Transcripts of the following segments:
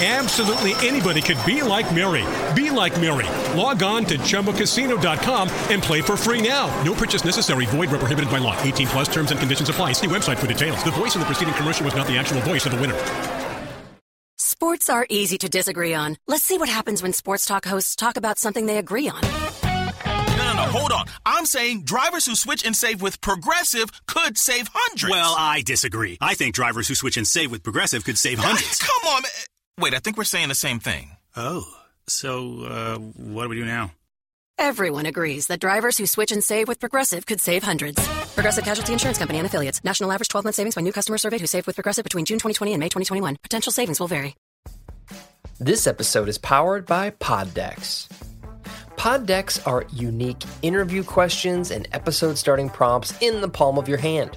Absolutely anybody could be like Mary. Be like Mary. Log on to ChumbaCasino.com and play for free now. No purchase necessary. Void where prohibited by law. 18 plus terms and conditions apply. See website for details. The voice in the preceding commercial was not the actual voice of the winner. Sports are easy to disagree on. Let's see what happens when sports talk hosts talk about something they agree on. No, no, no, hold on. I'm saying drivers who switch and save with Progressive could save hundreds. Well, I disagree. I think drivers who switch and save with Progressive could save hundreds. Come on. man. Wait, I think we're saying the same thing. Oh, so uh, what do we do now? Everyone agrees that drivers who switch and save with Progressive could save hundreds. Progressive Casualty Insurance Company and affiliates. National average 12 month savings by new customer surveyed who saved with Progressive between June 2020 and May 2021. Potential savings will vary. This episode is powered by Poddex. Poddex are unique interview questions and episode starting prompts in the palm of your hand.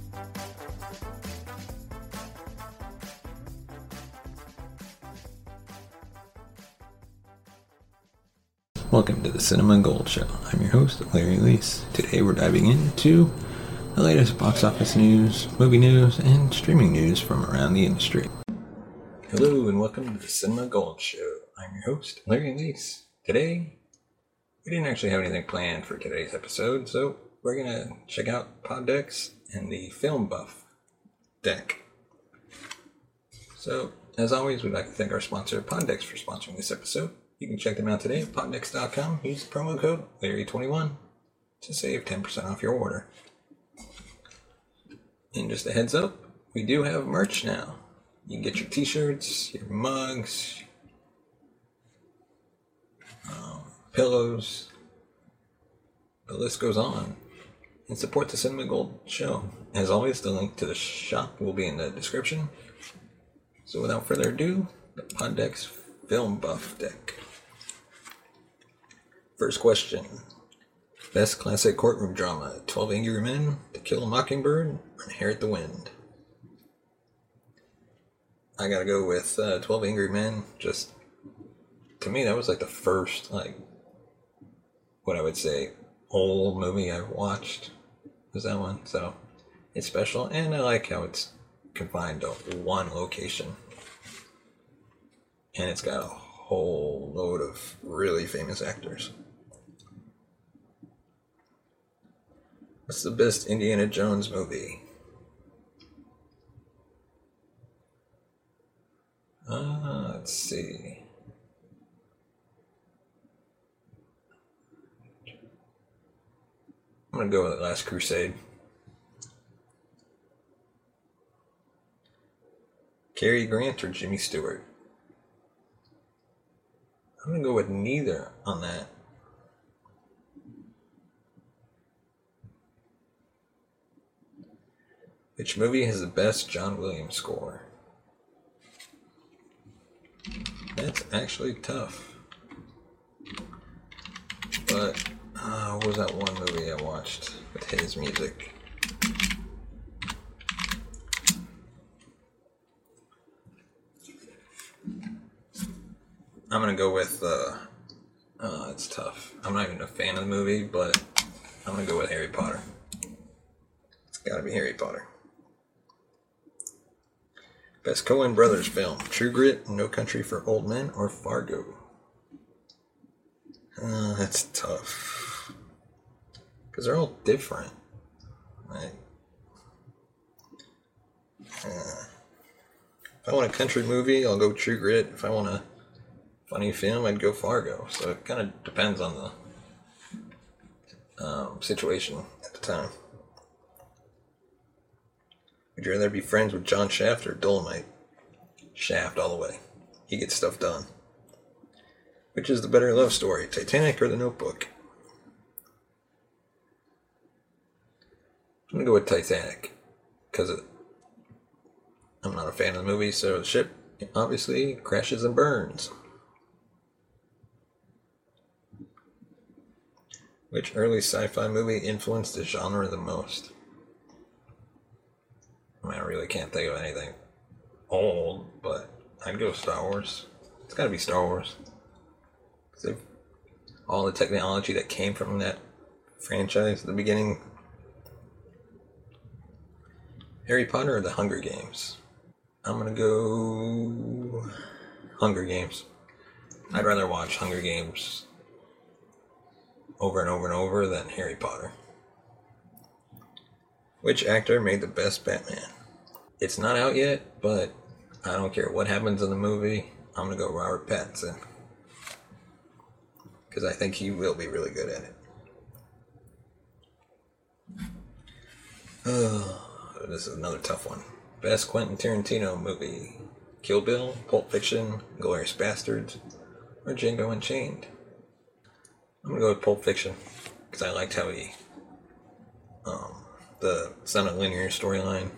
Welcome to the Cinema Gold Show. I'm your host, Larry Leese. Today we're diving into the latest box office news, movie news, and streaming news from around the industry. Hello and welcome to the Cinema Gold Show. I'm your host, Larry Leese. Today, we didn't actually have anything planned for today's episode, so we're gonna check out Poddex and the Film Buff deck. So, as always, we'd like to thank our sponsor, Poddex, for sponsoring this episode. You can check them out today at poddex.com. Use the promo code Larry21 to save 10% off your order. And just a heads up, we do have merch now. You can get your t-shirts, your mugs, um, pillows. The list goes on. And support the Cinema Gold show. As always, the link to the shop will be in the description. So without further ado, the Poddex Film Buff deck. First question. Best classic courtroom drama 12 Angry Men, To Kill a Mockingbird, or Inherit the Wind? I gotta go with uh, 12 Angry Men. Just, to me, that was like the first, like, what I would say, old movie I watched was that one. So, it's special, and I like how it's confined to one location. And it's got a whole load of really famous actors. What's the best Indiana Jones movie? Uh, let's see. I'm gonna go with the Last Crusade. Cary Grant or Jimmy Stewart? I'm gonna go with neither on that. Which movie has the best John Williams score? That's actually tough. But, uh, what was that one movie I watched with his music? I'm gonna go with, uh, uh, it's tough. I'm not even a fan of the movie, but I'm gonna go with Harry Potter. It's gotta be Harry Potter. Best Coen Brothers film: True Grit, No Country for Old Men, or Fargo. Uh, that's tough because they're all different. Right? Uh, if I want a country movie, I'll go True Grit. If I want a funny film, I'd go Fargo. So it kind of depends on the um, situation at the time. Would you rather be friends with John Shaft or Dolomite? Shaft all the way. He gets stuff done. Which is the better love story, Titanic or The Notebook? I'm gonna go with Titanic because I'm not a fan of the movie, so the ship obviously crashes and burns. Which early sci fi movie influenced the genre the most? Really can't think of anything old, but I'd go Star Wars. It's gotta be Star Wars. All the technology that came from that franchise at the beginning. Harry Potter or the Hunger Games? I'm gonna go Hunger Games. I'd rather watch Hunger Games over and over and over than Harry Potter. Which actor made the best Batman? It's not out yet, but I don't care what happens in the movie. I'm gonna go Robert Pattinson because I think he will be really good at it. Oh, this is another tough one. Best Quentin Tarantino movie: Kill Bill, Pulp Fiction, Glorious Bastards, or Django Unchained. I'm gonna go with Pulp Fiction because I liked how he, um, the a linear storyline.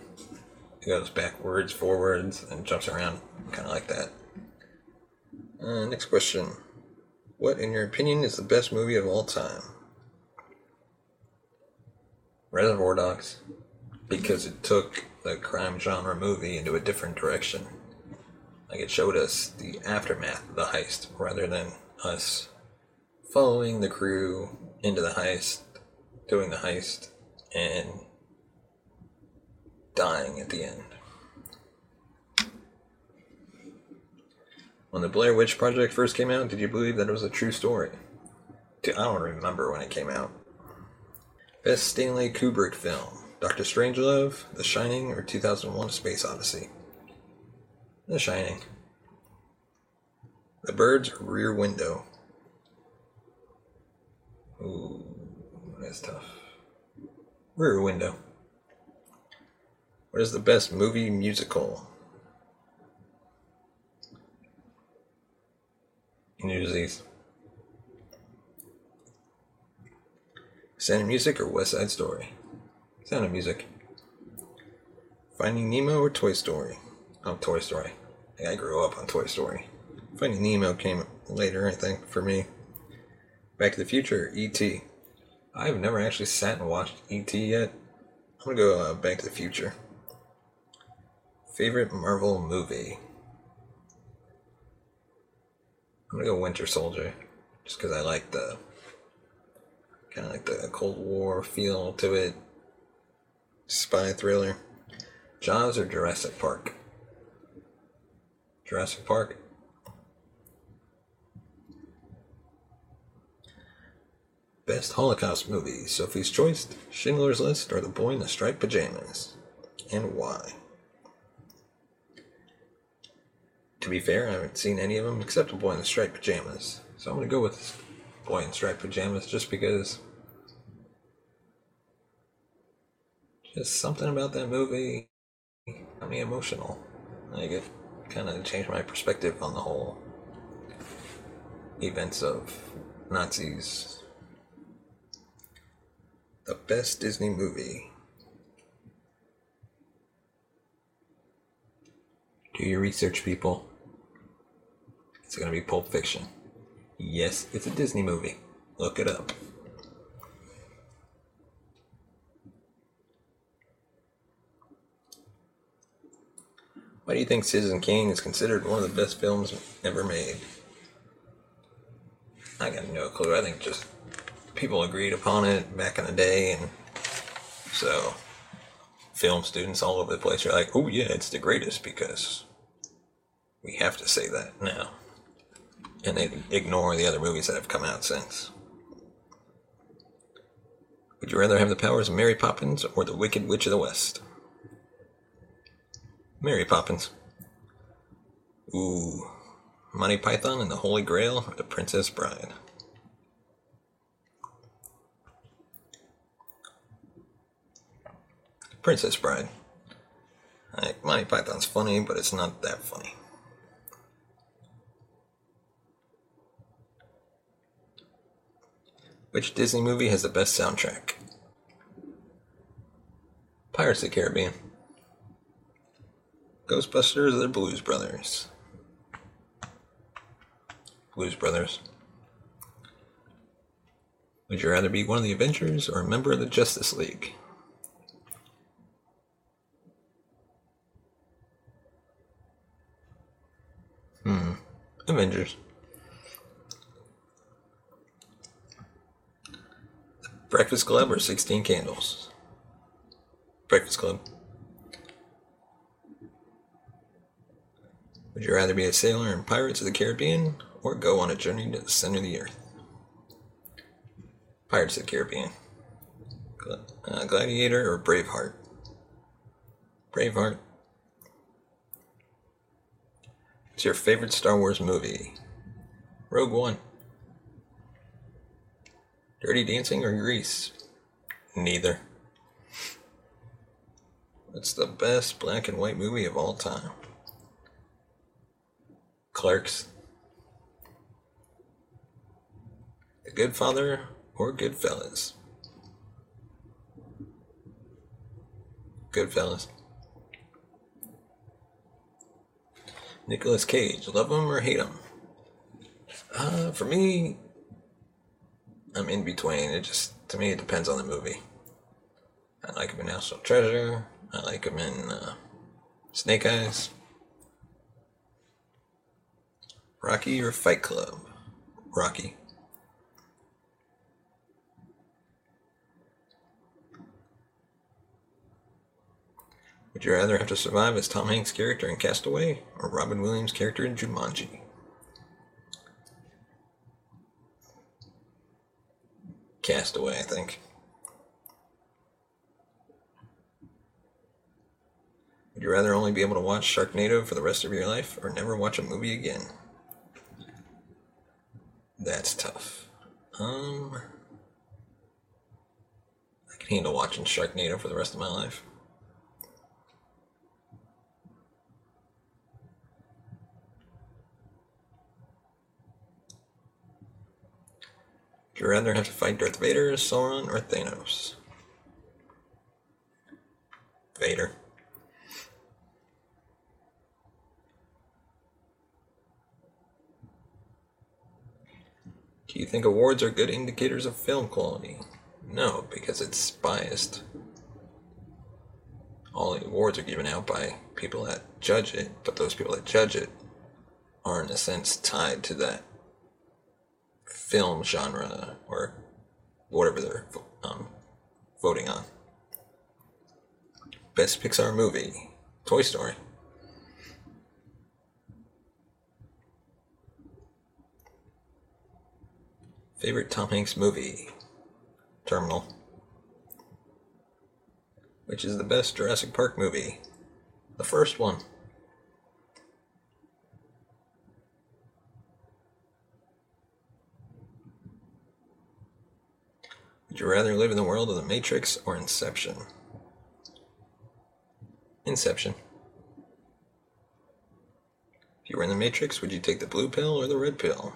It goes backwards, forwards, and jumps around, kind of like that. Uh, next question: What, in your opinion, is the best movie of all time? Reservoir Dogs, because it took the crime genre movie into a different direction. Like it showed us the aftermath of the heist rather than us following the crew into the heist, doing the heist, and dying at the end. When the Blair Witch Project first came out, did you believe that it was a true story? I don't remember when it came out. Best Stanley Kubrick film Doctor Strangelove, The Shining, or 2001 Space Odyssey? The Shining. The Bird's Rear Window. Ooh, that's tough. Rear Window. What is the best movie musical? Newsies. Sound of Music or West Side Story? Sound of Music. Finding Nemo or Toy Story? Oh, Toy Story. I grew up on Toy Story. Finding Nemo came later, I think, for me. Back to the Future, E.T. I've never actually sat and watched E.T. yet. I'm gonna go uh, Back to the Future. Favorite Marvel movie? I'm gonna go Winter Soldier, just because I like the kind of like the Cold War feel to it. Spy thriller. Jaws or Jurassic Park? Jurassic Park. Best Holocaust movie: Sophie's Choice, Schindler's List, or The Boy in the Striped Pajamas, and why? To be fair, I haven't seen any of them except The Boy in the Striped Pajamas, so I'm gonna go with Boy in Striped Pajamas just because Just something about that movie got me emotional. Like it kind of changed my perspective on the whole events of Nazis. The best Disney movie. Do your research, people. It's gonna be Pulp Fiction. Yes, it's a Disney movie. Look it up. Why do you think Citizen Kane is considered one of the best films ever made? I got no clue. I think just people agreed upon it back in the day, and so film students all over the place are like, "Oh yeah, it's the greatest," because we have to say that now, and they ignore the other movies that have come out since. Would you rather have the powers of Mary Poppins or the Wicked Witch of the West? Mary Poppins. Ooh. Monty Python and the Holy Grail or the Princess Bride? Princess Bride. Like, Monty Python's funny, but it's not that funny. Which Disney movie has the best soundtrack? Pirates of the Caribbean. Ghostbusters or the Blues Brothers? Blues Brothers. Would you rather be one of the Avengers or a member of the Justice League? Hmm. Avengers. Breakfast Club or 16 Candles? Breakfast Club. Would you rather be a sailor in Pirates of the Caribbean or go on a journey to the center of the earth? Pirates of the Caribbean. Uh, Gladiator or Braveheart? Braveheart. What's your favorite Star Wars movie? Rogue One. Dirty Dancing or Grease? Neither. It's the best black and white movie of all time? Clerks. The Godfather or Goodfellas? Goodfellas. Nicolas Cage, love him or hate him? Uh, for me, I'm in between. It just, to me, it depends on the movie. I like him in National Treasure. I like him in uh, Snake Eyes. Rocky or Fight Club? Rocky. Would you rather have to survive as Tom Hanks' character in Castaway or Robin Williams' character in Jumanji? Castaway, I think. Would you rather only be able to watch Sharknado for the rest of your life or never watch a movie again? That's tough. Um, I can handle watching Sharknado for the rest of my life. Would you rather have to fight Darth Vader, Sauron, or Thanos? Vader. Do you think awards are good indicators of film quality? No, because it's biased. All the awards are given out by people that judge it, but those people that judge it are, in a sense, tied to that film genre or whatever they're um, voting on. Best Pixar movie Toy Story. Favorite Tom Hanks movie? Terminal. Which is the best Jurassic Park movie? The first one. Would you rather live in the world of The Matrix or Inception? Inception. If you were in The Matrix, would you take the blue pill or the red pill?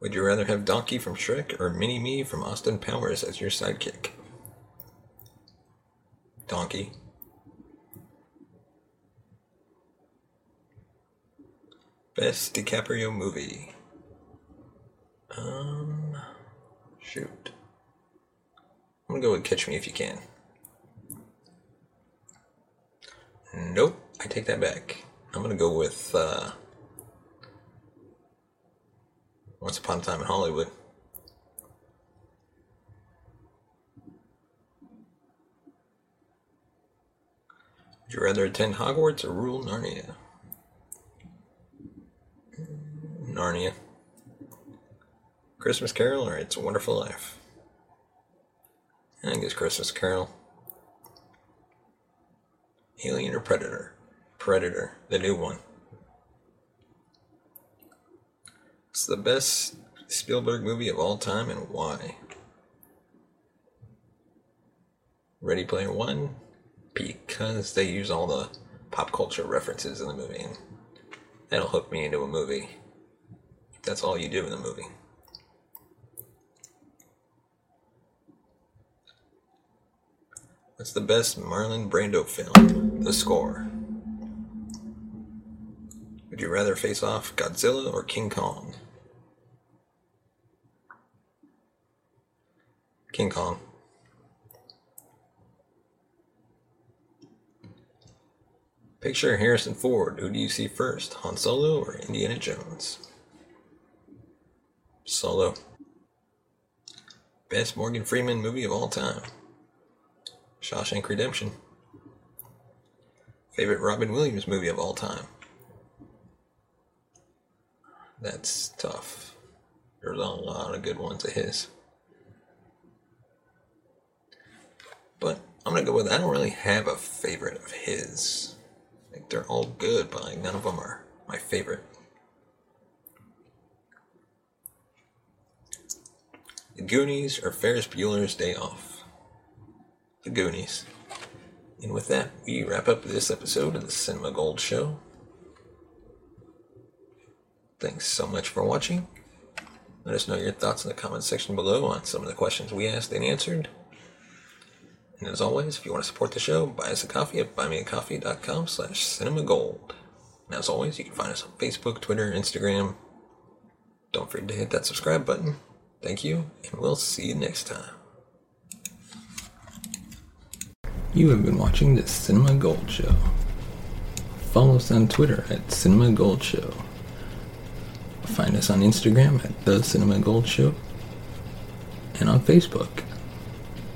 Would you rather have Donkey from Shrek or Mini Me from Austin Powers as your sidekick? Donkey. Best DiCaprio movie. Um, shoot. I'm gonna go with Catch Me If You Can. Nope, I take that back. I'm gonna go with uh, Once Upon a Time in Hollywood. Would you rather attend Hogwarts or rule Narnia? Narnia. Christmas Carol or It's a Wonderful Life? I think it's Christmas Carol. Alien or Predator? Predator, the new one. It's the best Spielberg movie of all time and why? Ready Player One? Because they use all the pop culture references in the movie and that'll hook me into a movie. That's all you do in the movie. What's the best Marlon Brando film? The score. Would you rather face off Godzilla or King Kong? King Kong. Picture Harrison Ford. Who do you see first, Han Solo or Indiana Jones? Solo. Best Morgan Freeman movie of all time. Shawshank Redemption. Favorite Robin Williams movie of all time. That's tough. There's a lot of good ones of his. But I'm gonna go with I don't really have a favorite of his. Like they're all good, but like none of them are my favorite. The Goonies or Ferris Bueller's Day Off? The Goonies. And with that, we wrap up this episode of the Cinema Gold Show. Thanks so much for watching. Let us know your thoughts in the comment section below on some of the questions we asked and answered. And as always, if you want to support the show, buy us a coffee at buymeacoffee.com slash cinemagold. And as always, you can find us on Facebook, Twitter, Instagram. Don't forget to hit that subscribe button. Thank you, and we'll see you next time. You have been watching the Cinema Gold Show. Follow us on Twitter at Cinema Gold Show. Find us on Instagram at The Cinema Gold Show. And on Facebook,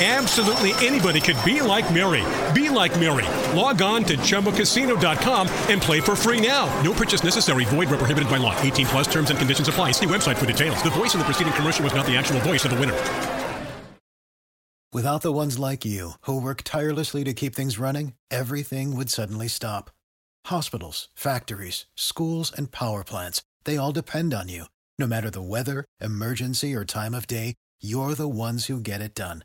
Absolutely anybody could be like Mary. Be like Mary. Log on to ChumbaCasino.com and play for free now. No purchase necessary. Void where prohibited by law. 18 plus terms and conditions apply. See website for details. The voice in the preceding commercial was not the actual voice of the winner. Without the ones like you, who work tirelessly to keep things running, everything would suddenly stop. Hospitals, factories, schools, and power plants, they all depend on you. No matter the weather, emergency, or time of day, you're the ones who get it done.